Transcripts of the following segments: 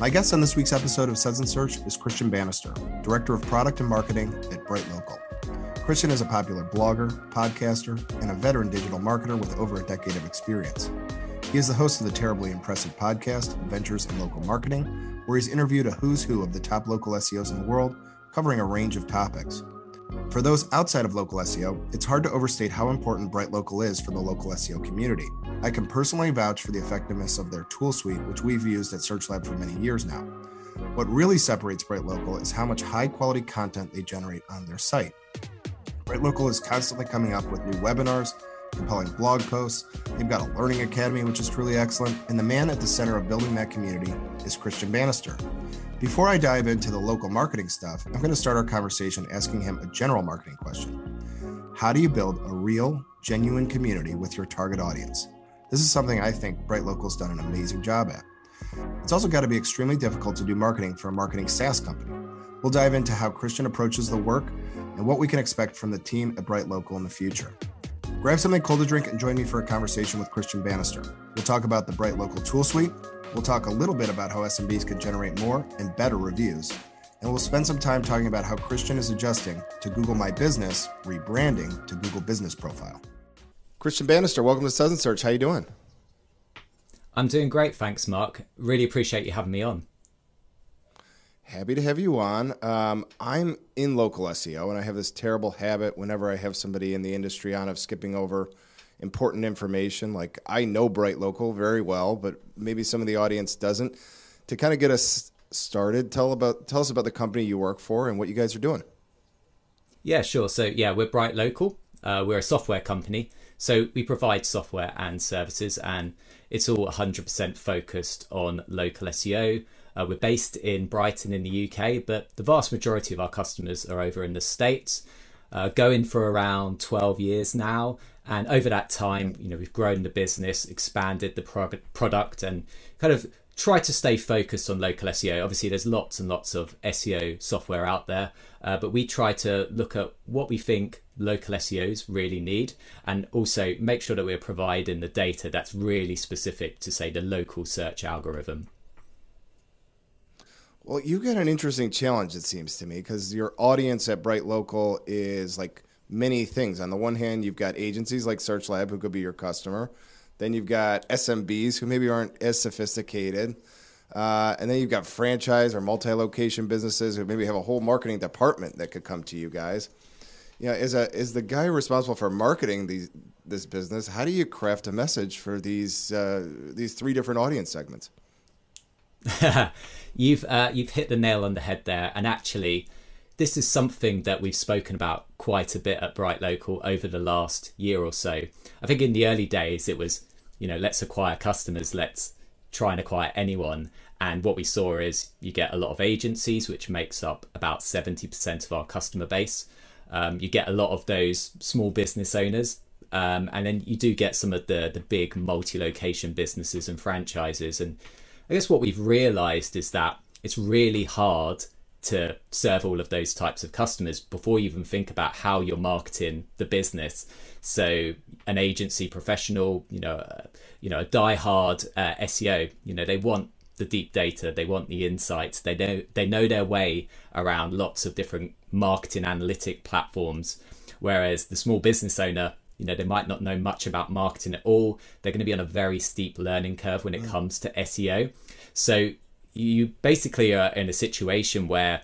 My guest on this week's episode of Suds and Search is Christian Bannister, Director of Product and Marketing at Bright Local. Christian is a popular blogger, podcaster, and a veteran digital marketer with over a decade of experience. He is the host of the terribly impressive podcast, Adventures in Local Marketing, where he's interviewed a who's who of the top local SEOs in the world, covering a range of topics. For those outside of local SEO, it's hard to overstate how important Bright Local is for the local SEO community. I can personally vouch for the effectiveness of their tool suite, which we've used at SearchLab for many years now. What really separates Bright Local is how much high quality content they generate on their site. Bright Local is constantly coming up with new webinars, compelling blog posts. They've got a learning academy, which is truly excellent. And the man at the center of building that community is Christian Bannister. Before I dive into the local marketing stuff, I'm going to start our conversation asking him a general marketing question How do you build a real, genuine community with your target audience? This is something I think Bright Local's done an amazing job at. It's also got to be extremely difficult to do marketing for a marketing SaaS company. We'll dive into how Christian approaches the work and what we can expect from the team at Bright Local in the future. Grab something cold to drink and join me for a conversation with Christian Bannister. We'll talk about the Bright Local tool suite, We'll talk a little bit about how SMBs can generate more and better reviews. And we'll spend some time talking about how Christian is adjusting to Google My Business, rebranding to Google Business Profile. Christian Bannister, welcome to Suds and Search. How are you doing? I'm doing great, thanks, Mark. Really appreciate you having me on. Happy to have you on. Um, I'm in local SEO, and I have this terrible habit whenever I have somebody in the industry on of skipping over important information. Like I know Bright Local very well, but maybe some of the audience doesn't. To kind of get us started, tell about tell us about the company you work for and what you guys are doing. Yeah, sure. So yeah, we're Bright Local. Uh, we're a software company, so we provide software and services, and it's all 100% focused on local SEO. Uh, we're based in Brighton in the UK, but the vast majority of our customers are over in the States. Uh, going for around 12 years now, and over that time, you know, we've grown the business, expanded the product, and kind of try to stay focused on local SEO. Obviously, there's lots and lots of SEO software out there, uh, but we try to look at what we think local SEOs really need and also make sure that we're providing the data that's really specific to, say, the local search algorithm. Well, you got an interesting challenge, it seems to me, because your audience at Bright Local is like many things. On the one hand, you've got agencies like Search Lab, who could be your customer. Then you've got SMBs who maybe aren't as sophisticated. Uh, and then you've got franchise or multi-location businesses who maybe have a whole marketing department that could come to you guys. You know, as a is the guy responsible for marketing these this business, how do you craft a message for these uh, these three different audience segments? you've uh, you've hit the nail on the head there, and actually, this is something that we've spoken about quite a bit at Bright Local over the last year or so. I think in the early days it was, you know, let's acquire customers, let's try and acquire anyone. And what we saw is you get a lot of agencies, which makes up about 70% of our customer base. Um, you get a lot of those small business owners. Um, and then you do get some of the, the big multi location businesses and franchises. And I guess what we've realized is that it's really hard to serve all of those types of customers before you even think about how you're marketing the business. So an agency professional, you know, uh, you know, a die-hard uh, SEO, you know, they want the deep data, they want the insights, they know they know their way around lots of different marketing analytic platforms. Whereas the small business owner, you know, they might not know much about marketing at all. They're going to be on a very steep learning curve when it mm. comes to SEO. So you basically are in a situation where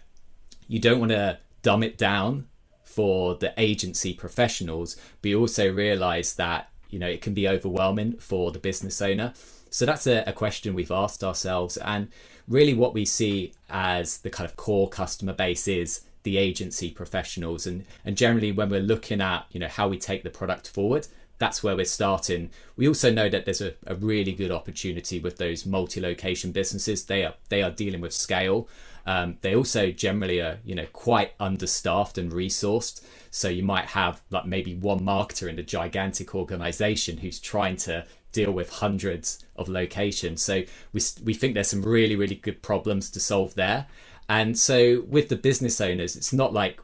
you don't want to dumb it down for the agency professionals, but you also realize that you know it can be overwhelming for the business owner. So that's a, a question we've asked ourselves, and really what we see as the kind of core customer base is the agency professionals, and and generally when we're looking at you know how we take the product forward, that's where we're starting. We also know that there's a, a really good opportunity with those multi-location businesses. They are they are dealing with scale. Um, they also generally are you know quite understaffed and resourced. So you might have like maybe one marketer in a gigantic organization who's trying to deal with hundreds of locations. So we we think there's some really really good problems to solve there. And so with the business owners, it's not like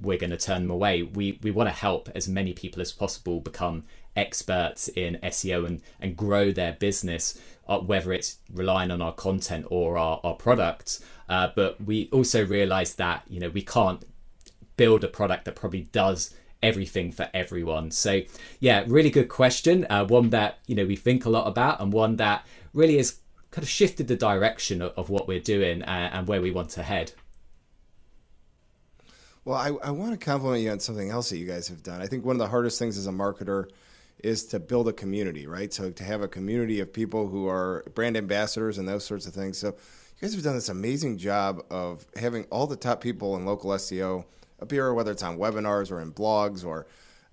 we're going to turn them away. We we want to help as many people as possible become experts in SEO and, and grow their business, uh, whether it's relying on our content or our, our products. Uh, but we also realize that, you know, we can't build a product that probably does everything for everyone. So yeah, really good question. Uh, one that, you know, we think a lot about and one that really has kind of shifted the direction of, of what we're doing and, and where we want to head. Well, I, I want to compliment you on something else that you guys have done. I think one of the hardest things as a marketer is to build a community, right? So to have a community of people who are brand ambassadors and those sorts of things. So you guys have done this amazing job of having all the top people in local SEO appear, whether it's on webinars or in blogs or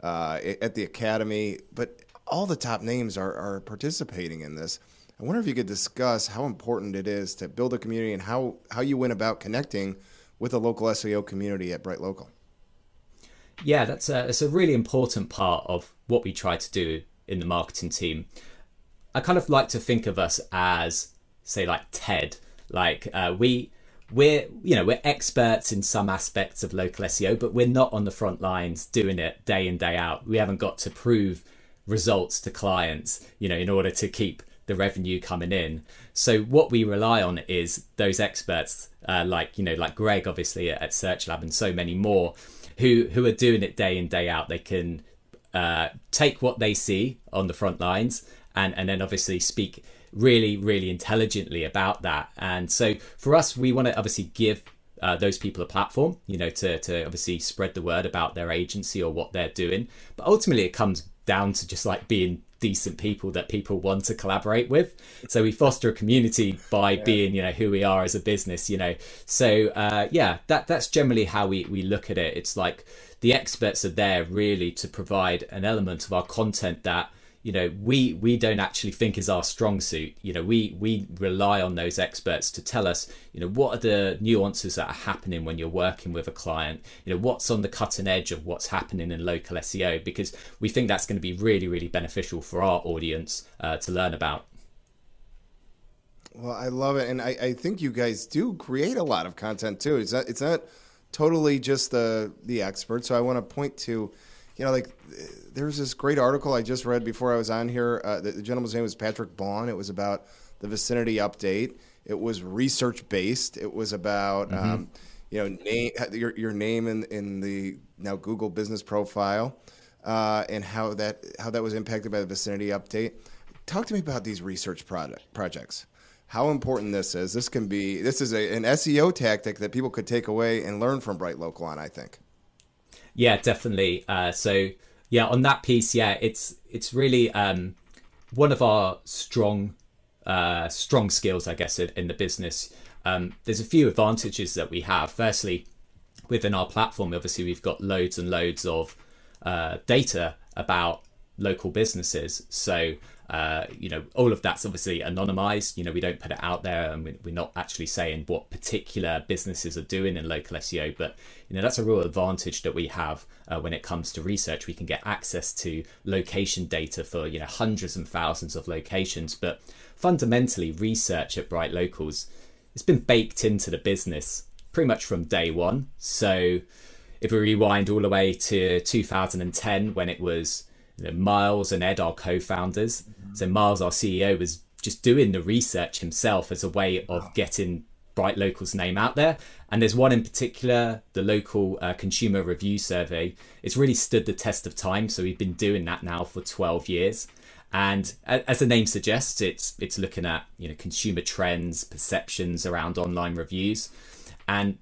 uh, at the academy. But all the top names are, are participating in this. I wonder if you could discuss how important it is to build a community and how, how you went about connecting with the local SEO community at Bright Local. Yeah, that's a, that's a really important part of what we try to do in the marketing team. I kind of like to think of us as, say, like TED. Like uh, we we're you know we're experts in some aspects of local SEO, but we're not on the front lines doing it day in day out. We haven't got to prove results to clients, you know, in order to keep the revenue coming in. So what we rely on is those experts, uh, like you know, like Greg, obviously at Search Lab, and so many more, who who are doing it day in day out. They can uh, take what they see on the front lines, and and then obviously speak really really intelligently about that. And so for us, we want to obviously give uh, those people a platform, you know, to, to obviously spread the word about their agency or what they're doing. But ultimately, it comes down to just like being decent people that people want to collaborate with. So we foster a community by yeah. being, you know, who we are as a business, you know. So uh, yeah, that that's generally how we we look at it. It's like the experts are there really to provide an element of our content that you know we we don't actually think is our strong suit. You know we we rely on those experts to tell us you know what are the nuances that are happening when you're working with a client? You know what's on the cutting edge of what's happening in local seo because we think that's going to be really really beneficial for our audience uh, to learn about. Well i love it and I, I think you guys do create a lot of content too. It's not it's not totally just the the experts? So i want to point to you know, like there's this great article I just read before I was on here. Uh, the, the, gentleman's name was Patrick Bond. It was about the vicinity update. It was research based. It was about, mm-hmm. um, you know, name, your, your name in, in the now Google business profile uh, and how that how that was impacted by the vicinity update. Talk to me about these research project, projects. How important this is. This can be. This is a, an SEO tactic that people could take away and learn from Bright Local on. I think. Yeah, definitely. Uh, so yeah, on that piece, yeah, it's it's really um, one of our strong uh, strong skills, I guess, in, the business. Um, there's a few advantages that we have. Firstly, within our platform, obviously, we've got loads and loads of uh, data about local businesses. So uh, you know, all of that's obviously anonymized. You know, we don't put it out there, and we're not actually saying what particular businesses are doing in local SEO. But you know, that's a real advantage that we have uh, when it comes to research. We can get access to location data for you know hundreds and thousands of locations. But fundamentally, research at Bright Locals it's been baked into the business pretty much from day one. So if we rewind all the way to 2010 when it was you know, Myles and Ed, are co-founders. Mm-hmm. So Myles, our CEO, was just doing the research himself as a way of wow. getting Bright Local's name out there. And there's one in particular, the local uh, consumer review survey. It's really stood the test of time. So we've been doing that now for 12 years. And as the name suggests, it's it's looking at you know consumer trends, perceptions around online reviews, and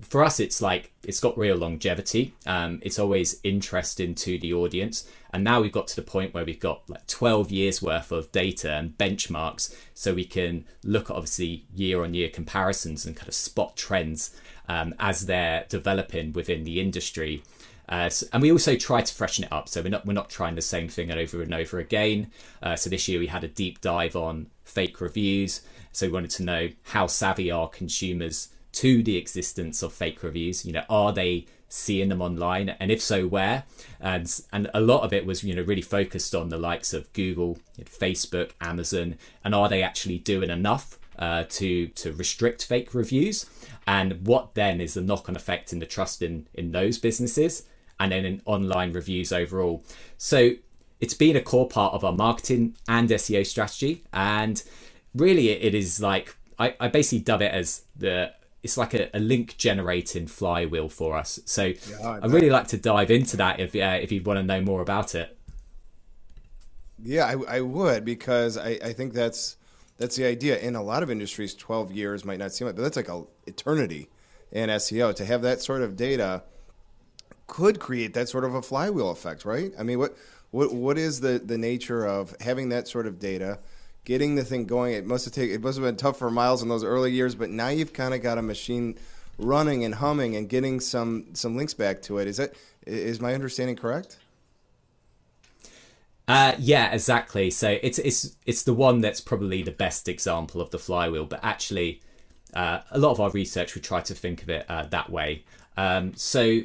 for us, it's like it's got real longevity. Um, it's always interesting to the audience, and now we've got to the point where we've got like 12 years worth of data and benchmarks, so we can look at obviously year on year comparisons and kind of spot trends um, as they're developing within the industry. Uh, so, and we also try to freshen it up, so we're not we're not trying the same thing over and over again. Uh, so this year we had a deep dive on fake reviews. So we wanted to know how savvy are consumers to the existence of fake reviews. You know, are they seeing them online, and if so, where? And and a lot of it was you know really focused on the likes of Google, Facebook, Amazon, and are they actually doing enough uh, to to restrict fake reviews? And what then is the knock-on effect in the trust in in those businesses, and then in online reviews overall? So it's been a core part of our marketing and SEO strategy. And really, it is like I, I basically dub it as the it's like a, a link generating flywheel for us. So yeah, I'd really like to dive into that if uh, if you'd want to know more about it. Yeah, I, I would because I, I think that's that's the idea. In a lot of industries, twelve years might not seem like, but that's like a eternity in SEO to have that sort of data could create that sort of a flywheel effect, right? I mean, what what what is the the nature of having that sort of data? Getting the thing going. It must have taken it must have been tough for Myles in those early years, but now you've kind of got a machine running and humming and getting some some links back to it. Is that is my understanding correct? Uh, yeah, exactly. So it's it's it's the one that's probably the best example of the flywheel. But actually, uh, a lot of our research we try to think of it uh, that way. Um, so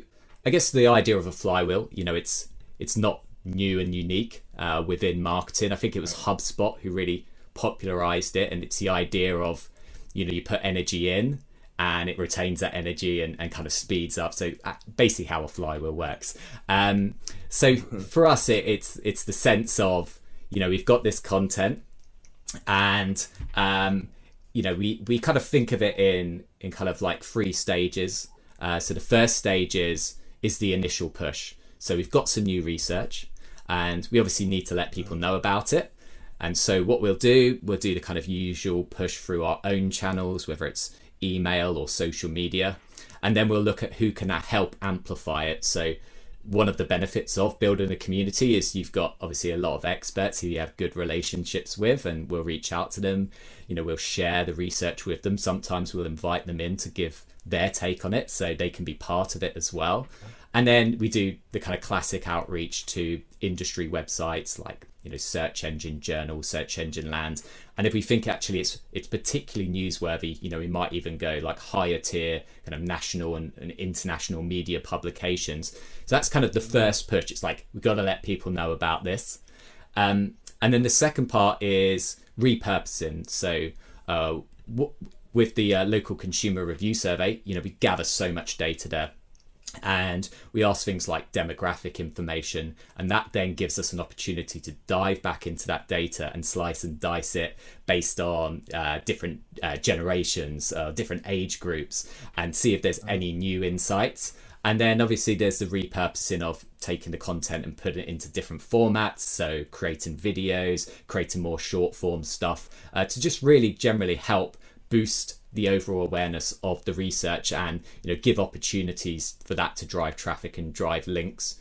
I guess the idea of a flywheel, you know, it's it's not new and unique uh, within marketing. I think it was HubSpot who really popularized it and it's the idea of you know you put energy in and it retains that energy and, and kind of speeds up. So uh, basically how a flywheel works. Um, so for us it, it's it's the sense of you know we've got this content and um, you know we we kind of think of it in in kind of like three stages. Uh, so the first stage is is the initial push. So we've got some new research and we obviously need to let people know about it and so what we'll do, we'll do the kind of usual push through our own channels, whether it's email or social media. And then we'll look at who can help amplify it. So one of the benefits of building a community is you've got obviously a lot of experts who you have good relationships with and we'll reach out to them. You know we'll share the research with them. Sometimes we'll invite them in to give their take on it so they can be part of it as well. And then we do the kind of classic outreach to industry websites like you know search engine journal search engine land and if we think actually it's it's particularly newsworthy you know we might even go like higher tier kind of national and, and international media publications. So that's kind of the first push. It's like we've got to let people know about this. Um, and then the second part is repurposing. So uh, w- with the uh, local consumer review survey you know we gather so much data there and we ask things like demographic information and that then gives us an opportunity to dive back into that data and slice and dice it based on uh, different uh, generations uh, different age groups and see if there's any new insights. And then obviously there's the repurposing of taking the content and putting it into different formats so creating videos creating more short form stuff uh, to just really generally help boost the overall awareness of the research and you know give opportunities for that to drive traffic and drive links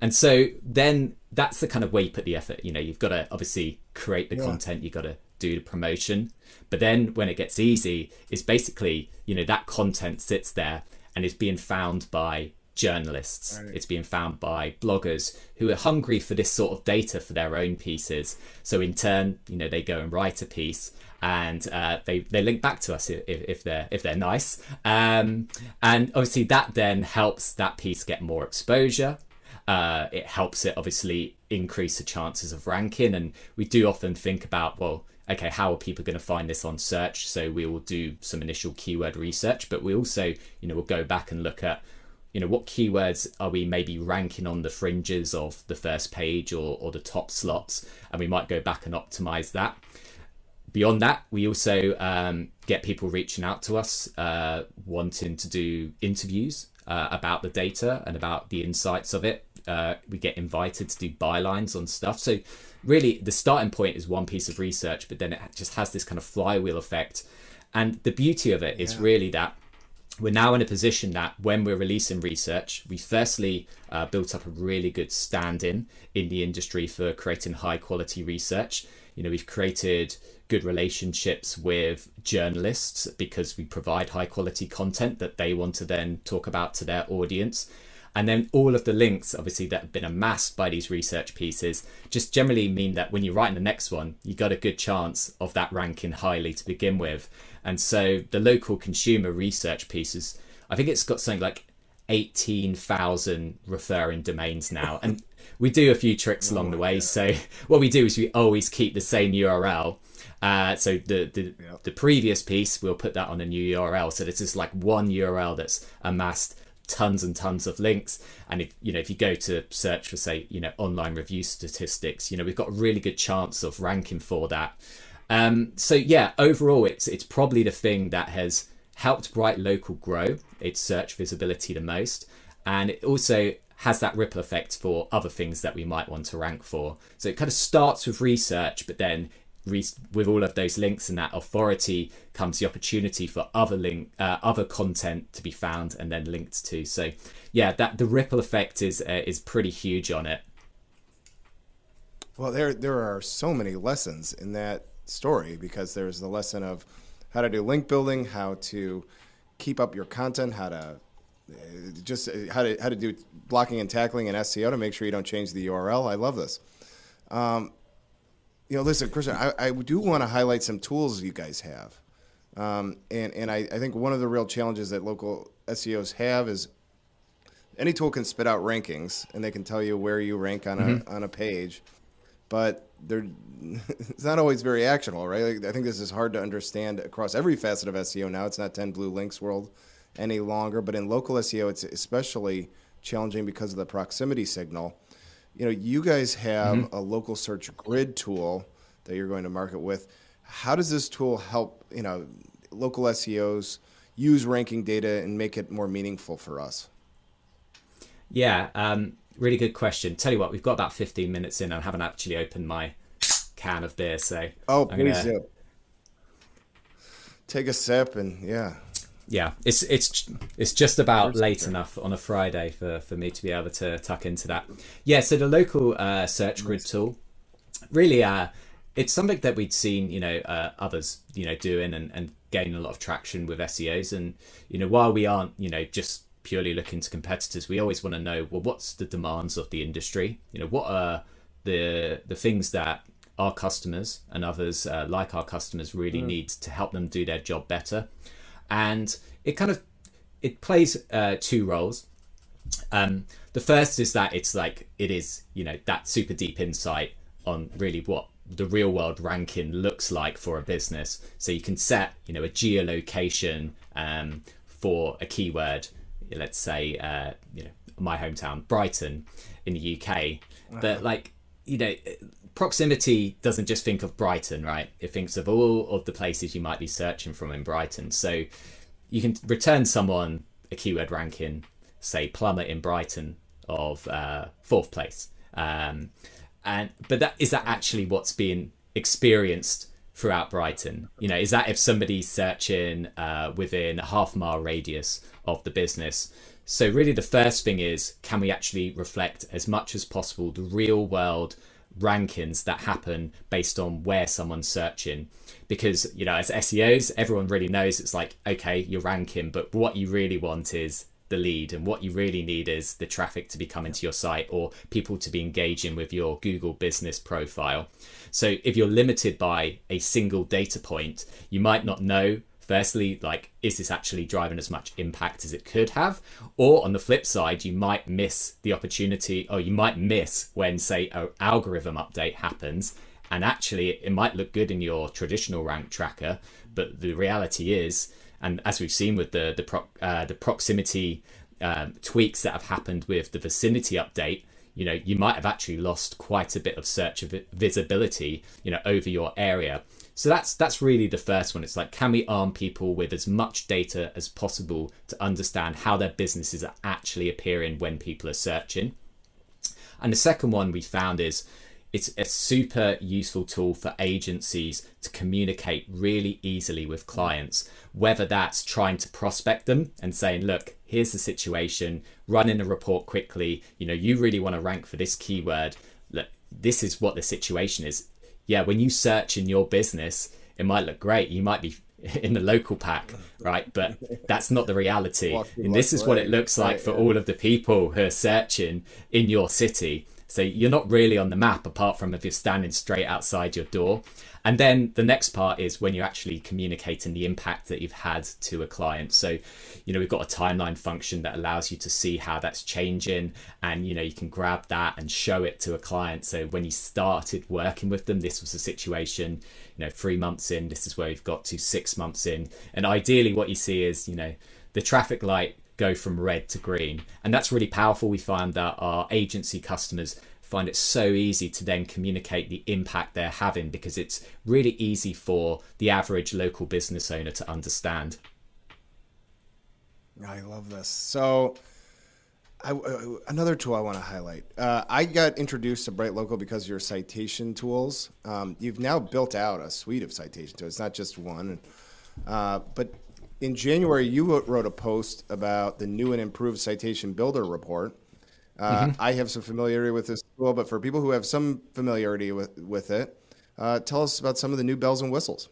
and so then that's the kind of way you put the effort you know you've got to obviously create the yeah. content you've got to do the promotion but then when it gets easy it's basically you know that content sits there and is being found by journalists right. it's being found by bloggers who are hungry for this sort of data for their own pieces so in turn you know they go and write a piece and uh, they they link back to us if, if they're if they're nice. Um, and obviously that then helps that piece get more exposure. Uh, it helps it obviously increase the chances of ranking, and we do often think about well. Okay, how are people going to find this on search? So we will do some initial keyword research, but we also, you know, we'll go back and look at you know what keywords are we maybe ranking on the fringes of the first page or, or the top slots and we might go back and optimize that beyond that, we also um, get people reaching out to us uh, wanting to do interviews uh, about the data and about the insights of it. Uh, we get invited to do bylines on stuff. So, really, the starting point is one piece of research, but then it just has this kind of flywheel effect. And the beauty of it yeah. is really that we're now in a position that when we're releasing research, we firstly uh, built up a really good stand in in the industry for creating high quality research. You know, we've created good relationships with journalists because we provide high quality content that they want to then talk about to their audience. And then all of the links, obviously, that have been amassed by these research pieces just generally mean that when you're writing the next one, you got a good chance of that ranking highly to begin with. And so the local consumer research pieces, I think it's got something like 18,000 referring domains now. And we do a few tricks oh along the way. So what we do is we always keep the same URL uh, so the the, yep. the previous piece we'll put that on a new URL. So this is like one URL that's amassed tons and tons of links and if you know if you go to search for say you know online review statistics you know we've got a really good chance of ranking for that um, so yeah overall it's it's probably the thing that has helped bright local grow its search visibility the most and it also has that ripple effect for other things that we might want to rank for so it kind of starts with research but then with all of those links and that authority comes the opportunity for other link uh, other content to be found and then linked to so yeah that the ripple effect is uh, is pretty huge on it well there there are so many lessons in that story because there's the lesson of how to do link building how to keep up your content how to uh, just uh, how to how to do blocking and tackling in SEO to make sure you don't change the URL. I love this. Um, you know, listen, Christian, I, I do want to highlight some tools you guys have. Um, and and I, I think one of the real challenges that local SEOs have is any tool can spit out rankings and they can tell you where you rank on a mm-hmm. on a page, but they're it's not always very actionable, right? Like, I think this is hard to understand across every facet of SEO now. It's not 10 blue links world any longer, but in local SEO, it's especially challenging because of the proximity signal you know, you guys have mm-hmm. a local search grid tool that you're going to market with. How does this tool help, you know, local SEOs use ranking data and make it more meaningful for us? Yeah, um, really good question. Tell you what, we've got about 15 minutes in and I haven't actually opened my can of beer, so oh, I'm please gonna... do. Take a sip and yeah yeah, it's it's it's just about late enough on a Friday for for me to be able to tuck into that. Yeah, so the local uh, search grid tool, really, uh, it's something that we'd seen, you know, uh, others, you know, doing and and gaining a lot of traction with SEOs. And you know, while we aren't, you know, just purely looking to competitors, we always want to know, well, what's the demands of the industry? You know, what are the the things that our customers and others uh, like our customers really mm. need to help them do their job better and it kind of it plays uh, two roles. Um, the first is that it's like it is you know that super deep insight on really what the real world ranking looks like for a business. So you can set you know a geolocation um, for a keyword. Let's say uh, you know my hometown Brighton in the UK, but like you know proximity doesn't just think of Brighton, right? It thinks of all of the places you might be searching from in Brighton. So you can return someone a keyword ranking, say plumber in Brighton of uh, fourth place. Um, and but that is that actually what's being experienced throughout Brighton? You know, is that if somebody's searching uh, within a half mile radius of the business? So really, the first thing is can we actually reflect as much as possible the real world rankings that happen based on where someone's searching. Because you know as seos everyone really knows it's like okay you're ranking but what you really want is the lead and what you really need is the traffic to be coming to your site or people to be engaging with your google business profile. So if you're limited by a single data point you might not know firstly like is this actually driving as much impact as it could have? Or on the flip side you might miss the opportunity or you might miss when say an algorithm update happens and actually it might look good in your traditional rank tracker but the reality is and as we've seen with the the, pro, uh, the proximity um, tweaks that have happened with the vicinity update you know you might have actually lost quite a bit of search visibility you know over your area so that's that's really the first one. It's like can we arm people with as much data as possible to understand how their businesses are actually appearing when people are searching. And the second one we found is it's a super useful tool for agencies to communicate really easily with clients, whether that's trying to prospect them and saying, look, here's the situation, running a report quickly, you know, you really want to rank for this keyword. Look, this is what the situation is yeah, when you search in your business, it might look great. You might be in the local pack, right? But that's not the reality. and this is what it looks like for all of the people who are searching in your city. So you're not really on the map apart from if you're standing straight outside your door. And then the next part is when you're actually communicating the impact that you've had to a client. So, you know, we've got a timeline function that allows you to see how that's changing. And, you know, you can grab that and show it to a client. So when you started working with them, this was the situation, you know, three months in, this is where we've got to six months in. And ideally, what you see is, you know, the traffic light go from red to green. And that's really powerful. We find that our agency customers find it so easy to then communicate the impact they're having because it's really easy for the average local business owner to understand. I love this. So, I, uh, another tool I want to highlight. Uh, I got introduced to Bright Local because your citation tools. Um, you've now built out a suite of citation tools. It's not just one. Uh, but in January, you wrote a post about the new and improved citation builder report. Uh, mm-hmm. I have some familiarity with this tool, but for people who have some familiarity with, with it, uh, tell us about some of the new bells and whistles.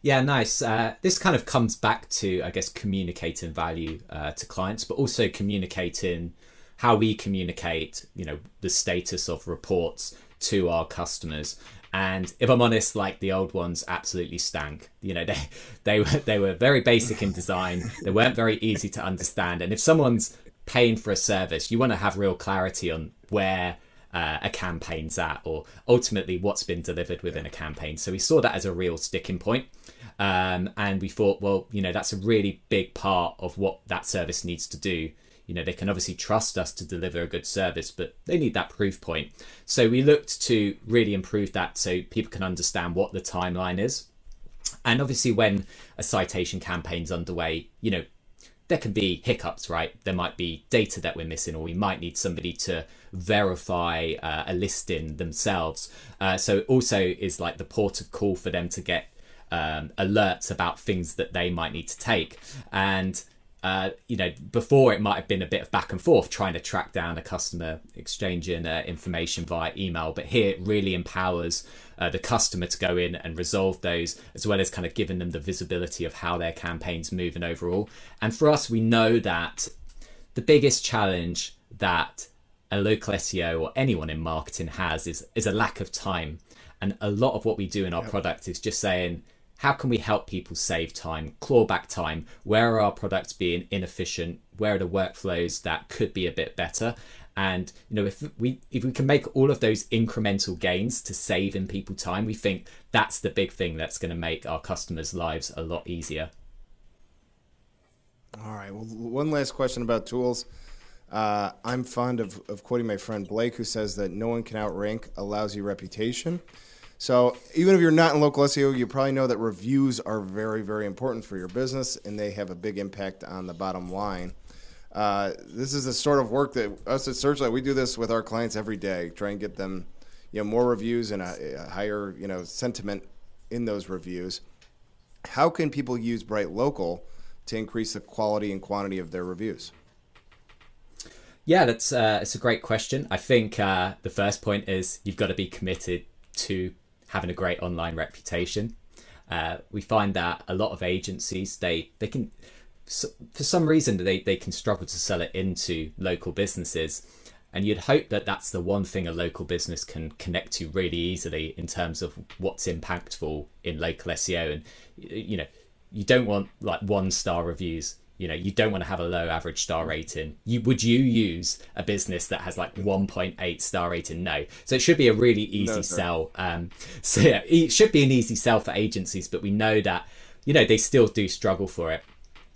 Yeah, nice. Uh, this kind of comes back to, I guess, communicating value uh, to clients, but also communicating how we communicate, you know, the status of reports to our customers. And if I'm honest, like the old ones absolutely stank. You know, they they were they were very basic in design. They weren't very easy to understand. And if someone's paying for a service, you want to have real clarity on where uh, a campaign's at, or ultimately what's been delivered within a campaign. So we saw that as a real sticking point. Um, and we thought, well, you know, that's a really big part of what that service needs to do. You know, they can obviously trust us to deliver a good service, but they need that proof point. So we looked to really improve that so people can understand what the timeline is. And obviously, when a citation campaign's underway, you know, there can be hiccups, right? There might be data that we're missing, or we might need somebody to verify uh, a listing themselves. Uh, so it also is like the port of call for them to get um, alerts about things that they might need to take. And uh, you know, before it might have been a bit of back and forth trying to track down a customer exchanging uh, information via email, but here it really empowers uh, the customer to go in and resolve those, as well as kind of giving them the visibility of how their campaign's moving overall. And for us, we know that the biggest challenge that a local SEO or anyone in marketing has is is a lack of time. And a lot of what we do in our yep. product is just saying, how can we help people save time, claw back time? Where are our products being inefficient? Where are the workflows that could be a bit better? And you know, if we if we can make all of those incremental gains to save in people time, we think that's the big thing that's going to make our customers' lives a lot easier. All right. Well, one last question about tools. Uh, I'm fond of, of quoting my friend Blake, who says that no one can outrank a lousy reputation. So even if you're not in local SEO, you probably know that reviews are very, very important for your business, and they have a big impact on the bottom line. Uh, this is the sort of work that us at SearchLab we do this with our clients every day, try and get them, you know, more reviews and a, a higher, you know, sentiment in those reviews. How can people use Bright Local to increase the quality and quantity of their reviews? Yeah, that's uh, it's a great question. I think uh, the first point is you've got to be committed to having a great online reputation. Uh, we find that a lot of agencies they they can for some reason they, they can struggle to sell it into local businesses. And you'd hope that that's the one thing a local business can connect to really easily in terms of what's impactful in local SEO and you know you don't want like one star reviews you know you don't want to have a low average star rating. You would you use a business that has like 1.8 star rating? No. So it should be a really easy no, sell um so yeah it should be an easy sell for agencies but we know that you know they still do struggle for it.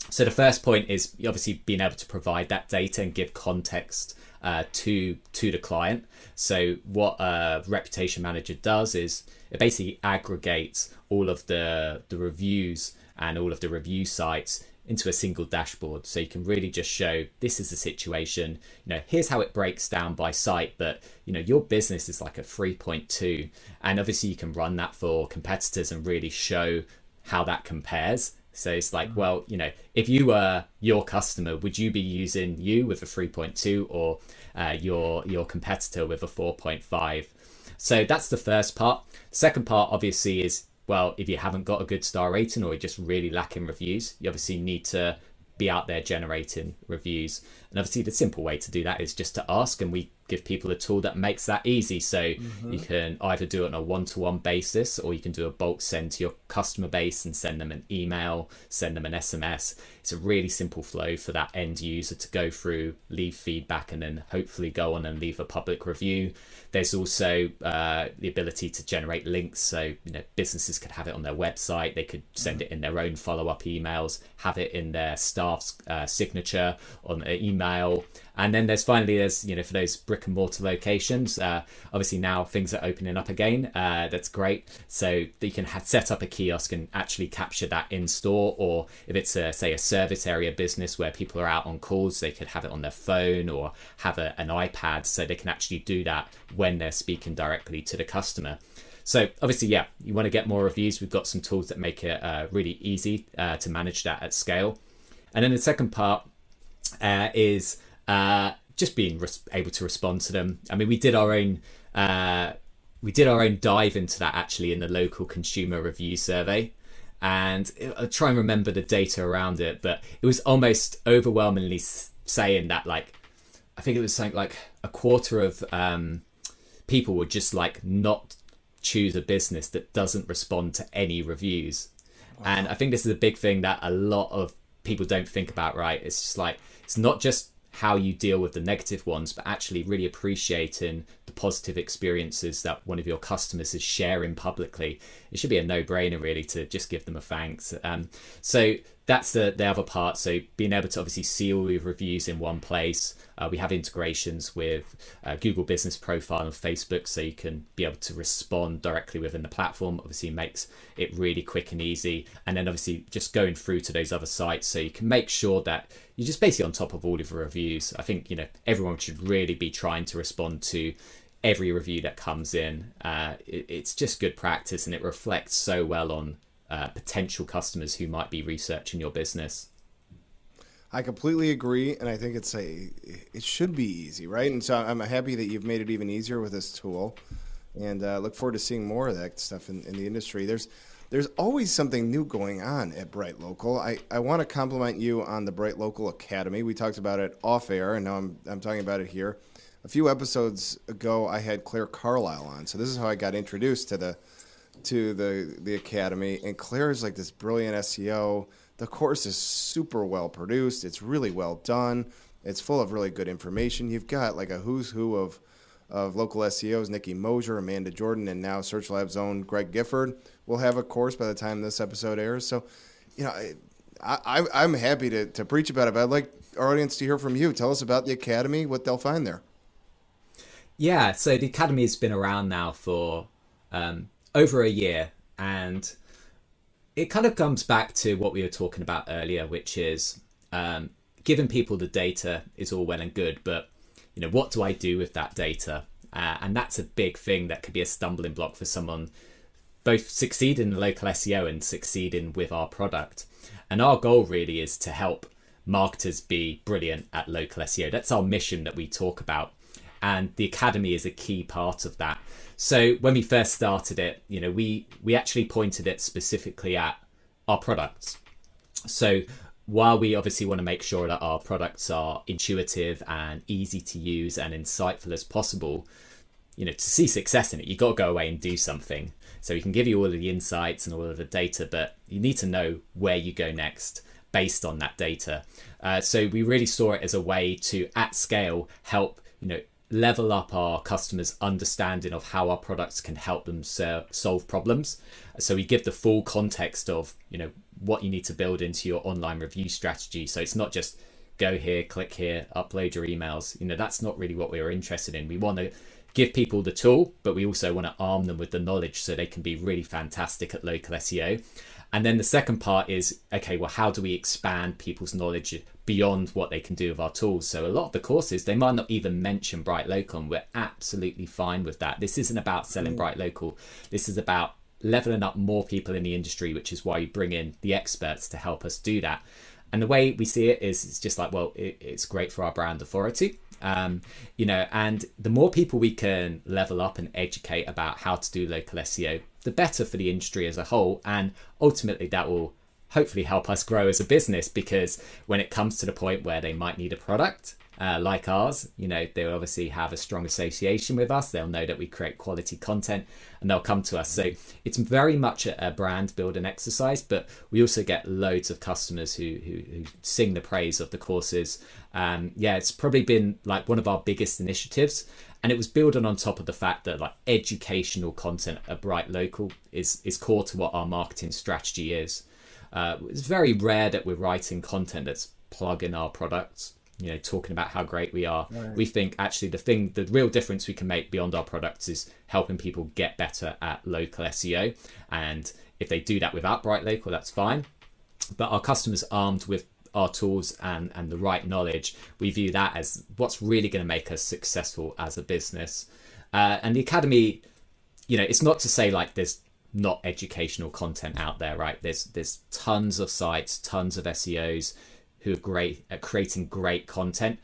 So the first point is obviously being able to provide that data and give context uh, to to the client. So what a reputation manager does is it basically aggregates all of the the reviews and all of the review sites into a single dashboard. So you can really just show this is the situation. You know here's how it breaks down by site but you know your business is like a 3.2 and obviously you can run that for competitors and really show how that compares. So it's like mm-hmm. well you know if you were your customer would you be using you with a 3.2 or uh, your your competitor with a 4.5 so that's the first part. Second part obviously is well, if you haven't got a good star rating or you're just really lacking reviews, you obviously need to be out there generating reviews. And obviously, the simple way to do that is just to ask, and we give people a tool that makes that easy. So mm-hmm. you can either do it on a one to one basis or you can do a bulk send to your customer base and send them an email, send them an SMS. It's a really simple flow for that end user to go through, leave feedback, and then hopefully go on and leave a public review. There's also uh, the ability to generate links. So, you know, businesses could have it on their website, they could send mm-hmm. it in their own follow up emails, have it in their staff's uh, signature on an email and then there's finally there's you know for those brick and mortar locations uh, obviously now things are opening up again uh, that's great so you can set up a kiosk and actually capture that in store or if it's a, say a service area business where people are out on calls they could have it on their phone or have a, an ipad so they can actually do that when they're speaking directly to the customer so obviously, yeah, you want to get more reviews. We've got some tools that make it uh, really easy uh, to manage that at scale. And then the second part uh, is uh, just being res- able to respond to them. I mean, we did our own uh, we did our own dive into that actually in the local consumer review survey, and I try and remember the data around it, but it was almost overwhelmingly saying that like I think it was something like a quarter of um, people would just like not choose a business that doesn't respond to any reviews. And I think this is a big thing that a lot of people don't think about, right? It's just like it's not just how you deal with the negative ones, but actually really appreciating the positive experiences that one of your customers is sharing publicly. It should be a no brainer, really, to just give them a thanks. Um, so that's the, the other part. So being able to obviously see all your reviews in one place. Uh, we have integrations with uh, Google Business Profile and Facebook, so you can be able to respond directly within the platform. Obviously, makes it really quick and easy. And then obviously just going through to those other sites, so you can make sure that you're just basically on top of all of the reviews. I think you know everyone should really be trying to respond to every review that comes in. Uh, it, it's just good practice, and it reflects so well on uh, potential customers who might be researching your business. I completely agree, and I think it's a it should be easy, right? And so I'm happy that you've made it even easier with this tool, and uh, look forward to seeing more of that stuff in, in the industry. There's there's always something new going on at Bright Local. I, I want to compliment you on the Bright Local Academy. We talked about it off air, and now I'm I'm talking about it here. A few episodes ago, I had Claire Carlile on, so this is how I got introduced to the to the the academy, and Claire is like this brilliant SEO. The course is super well produced. It's really well done. It's full of really good information. You've got like a who's who of of local SEOs, Niki Mosier, Amanda Jordan, and now Search Lab's own Greg Gifford will have a course by the time this episode airs. So, you know, I, I, am happy to, to preach about it, but I'd like our audience to hear from you. Tell us about the Academy, what they'll find there. Yeah, so the Academy has been around now for um, over a year and it kind of comes back to what we were talking about earlier which is um, giving people the data is all well and good but you know what do i do with that data? Uh, and that's a big thing that could be a stumbling block for someone both succeeding in local seo and succeeding with our product. And our goal really is to help marketers be brilliant at local seo that's our mission that we talk about and the academy is a key part of that so when we first started it, you know, we we actually pointed it specifically at our products. So while we obviously want to make sure that our products are intuitive and easy to use and insightful as possible, you know, to see success in it, you've got to go away and do something. So we can give you all of the insights and all of the data, but you need to know where you go next based on that data. Uh, so we really saw it as a way to, at scale, help you know level up our customers' understanding of how our products can help them solve problems. So we give the full context of you know what you need to build into your online review strategy. So it's not just go here, click here, upload your emails. You know that's not really what we were interested in. We want to give people the tool, but we also want to arm them with the knowledge so they can be really fantastic at local SEO. And then the second part is okay, well, how do we expand people's knowledge beyond what they can do with our tools? So, a lot of the courses, they might not even mention Bright Local, and we're absolutely fine with that. This isn't about selling mm. Bright Local, this is about leveling up more people in the industry, which is why you bring in the experts to help us do that. And the way we see it is it's just like, well, it, it's great for our brand authority. Um, you know, and the more people we can level up and educate about how to do local SEO, the better for the industry as a whole. And ultimately, that will hopefully help us grow as a business because when it comes to the point where they might need a product uh, like ours, you know, they obviously have a strong association with us. They'll know that we create quality content and they'll come to us. So it's very much a, brand building exercise, but we also get loads of customers who, who, who sing the praise of the courses. Um, yeah, it's probably been like one of our biggest initiatives. And it was building on top of the fact that like educational content at Bright Local is is core to what our marketing strategy is. Uh, it's very rare that we're writing content that's plugging our products you know talking about how great we are right. we think actually the thing the real difference we can make beyond our products is helping people get better at local seo and if they do that without bright local that's fine but our customers armed with our tools and and the right knowledge we view that as what's really going to make us successful as a business uh, and the academy you know it's not to say like there's not educational content out there right there's there's tons of sites tons of seos who are great at creating great content.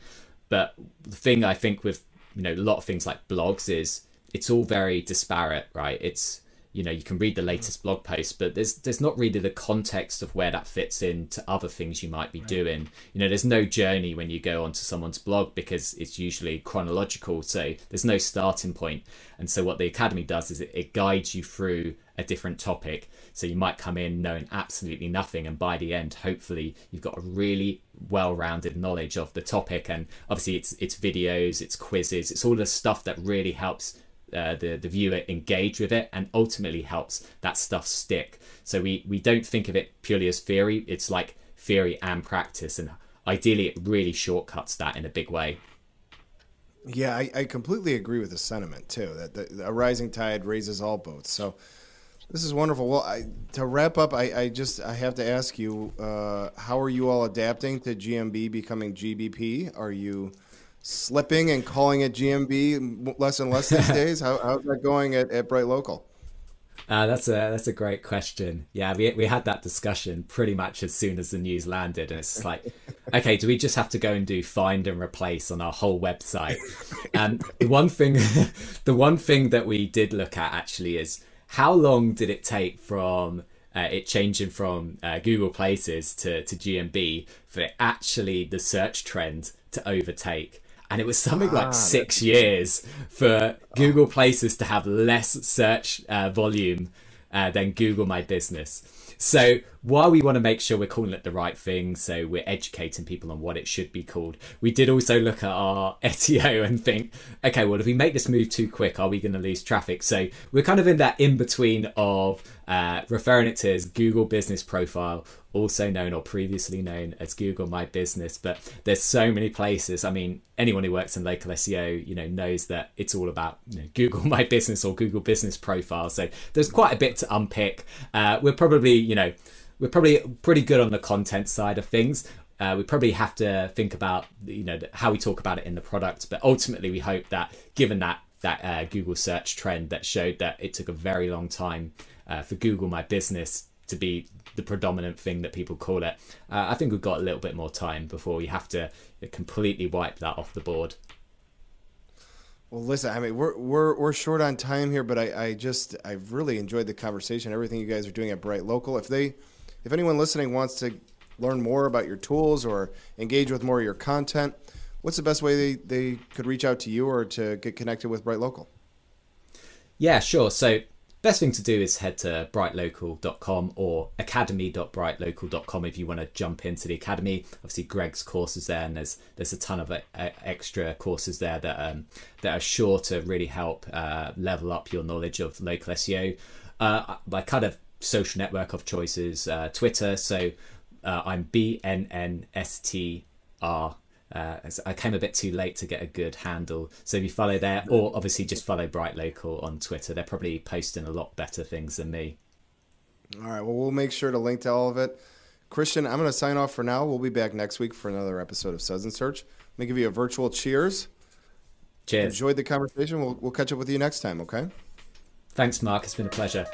But the thing I think with you know a lot of things like blogs is it's all very disparate, right? It's you know you can read the mm-hmm. latest blog post but there's there's not really the context of where that fits into other things you might be right. doing. You know there's no journey when you go onto someone's blog because it's usually chronological so there's no starting point. And so what the academy does is it, it guides you through a different topic. So you might come in knowing absolutely nothing and by the end hopefully you've got a really well-rounded knowledge of the topic. And obviously it's it's videos it's quizzes it's all the stuff that really helps uh, the the viewer engage with it and ultimately helps that stuff stick. So we we don't think of it purely as theory. It's like theory and practice, and ideally, it really shortcuts that in a big way. Yeah, I, I completely agree with the sentiment too. That the, a rising tide raises all boats. So this is wonderful. Well, I, to wrap up, I, I just I have to ask you, uh, how are you all adapting to GMB becoming GBP? Are you slipping and calling it GMB less and less these days? How, how's that going at, at Bright Local? Uh, that's a that's a great question. Yeah, we we had that discussion pretty much as soon as the news landed, and it's like, okay, do we just have to go and do find and replace on our whole website? And the one thing, the one thing that we did look at actually is how long did it take from uh, it changing from uh, Google Places to to GMB for actually the search trend to overtake? And it was something ah, like six years for Google Places to have less search uh, volume uh, than Google My Business. So while we want to make sure we're calling it the right thing, so we're educating people on what it should be called, we did also look at our SEO and think, okay, well, if we make this move too quick, are we going to lose traffic? So we're kind of in that in between of uh, referring it to as Google Business Profile also known or previously known as Google My Business. But there's so many places. I mean, anyone who works in local SEO, you know, knows that it's all about you know, Google My Business or Google Business Profile. So there's quite a bit to unpick. Uh, we're probably, you know, we're probably pretty good on the content side of things. Uh, we probably have to think about you know how we talk about it in the product, but ultimately we hope that given that that uh, Google search trend that showed that it took a very long time uh, for Google My Business to be the predominant thing that people call it. Uh, I think we've got a little bit more time before we have to completely wipe that off the board. Well, listen, I mean, we're we're we're short on time here, but I, I just I've really enjoyed the conversation, everything you guys are doing at Bright Local. If they, if anyone listening wants to learn more about your tools or engage with more of your content, what's the best way they, they could reach out to you or to get connected with Bright Local? Yeah, sure. So best thing to do is head to brightlocal.com or academy.brightlocal.com if you want to jump into the academy. Obviously, Greg's courses there, and there's there's a ton of uh, extra courses there that um, that are sure to really help uh, level up your knowledge of local SEO. Uh, my kind of social network of choices, uh, Twitter. So uh, I'm B N N S T R uh, I came a bit too late to get a good handle. So if you follow there, or obviously just follow Bright Local on Twitter, they're probably posting a lot better things than me. All right. Well, we'll make sure to link to all of it. Christian, I'm going to sign off for now. We'll be back next week for another episode of Suds and Search. Let me give you a virtual cheers. Cheers. Enjoyed the conversation. We'll, we'll catch up with you next time, okay? Thanks, Mark. It's been a pleasure.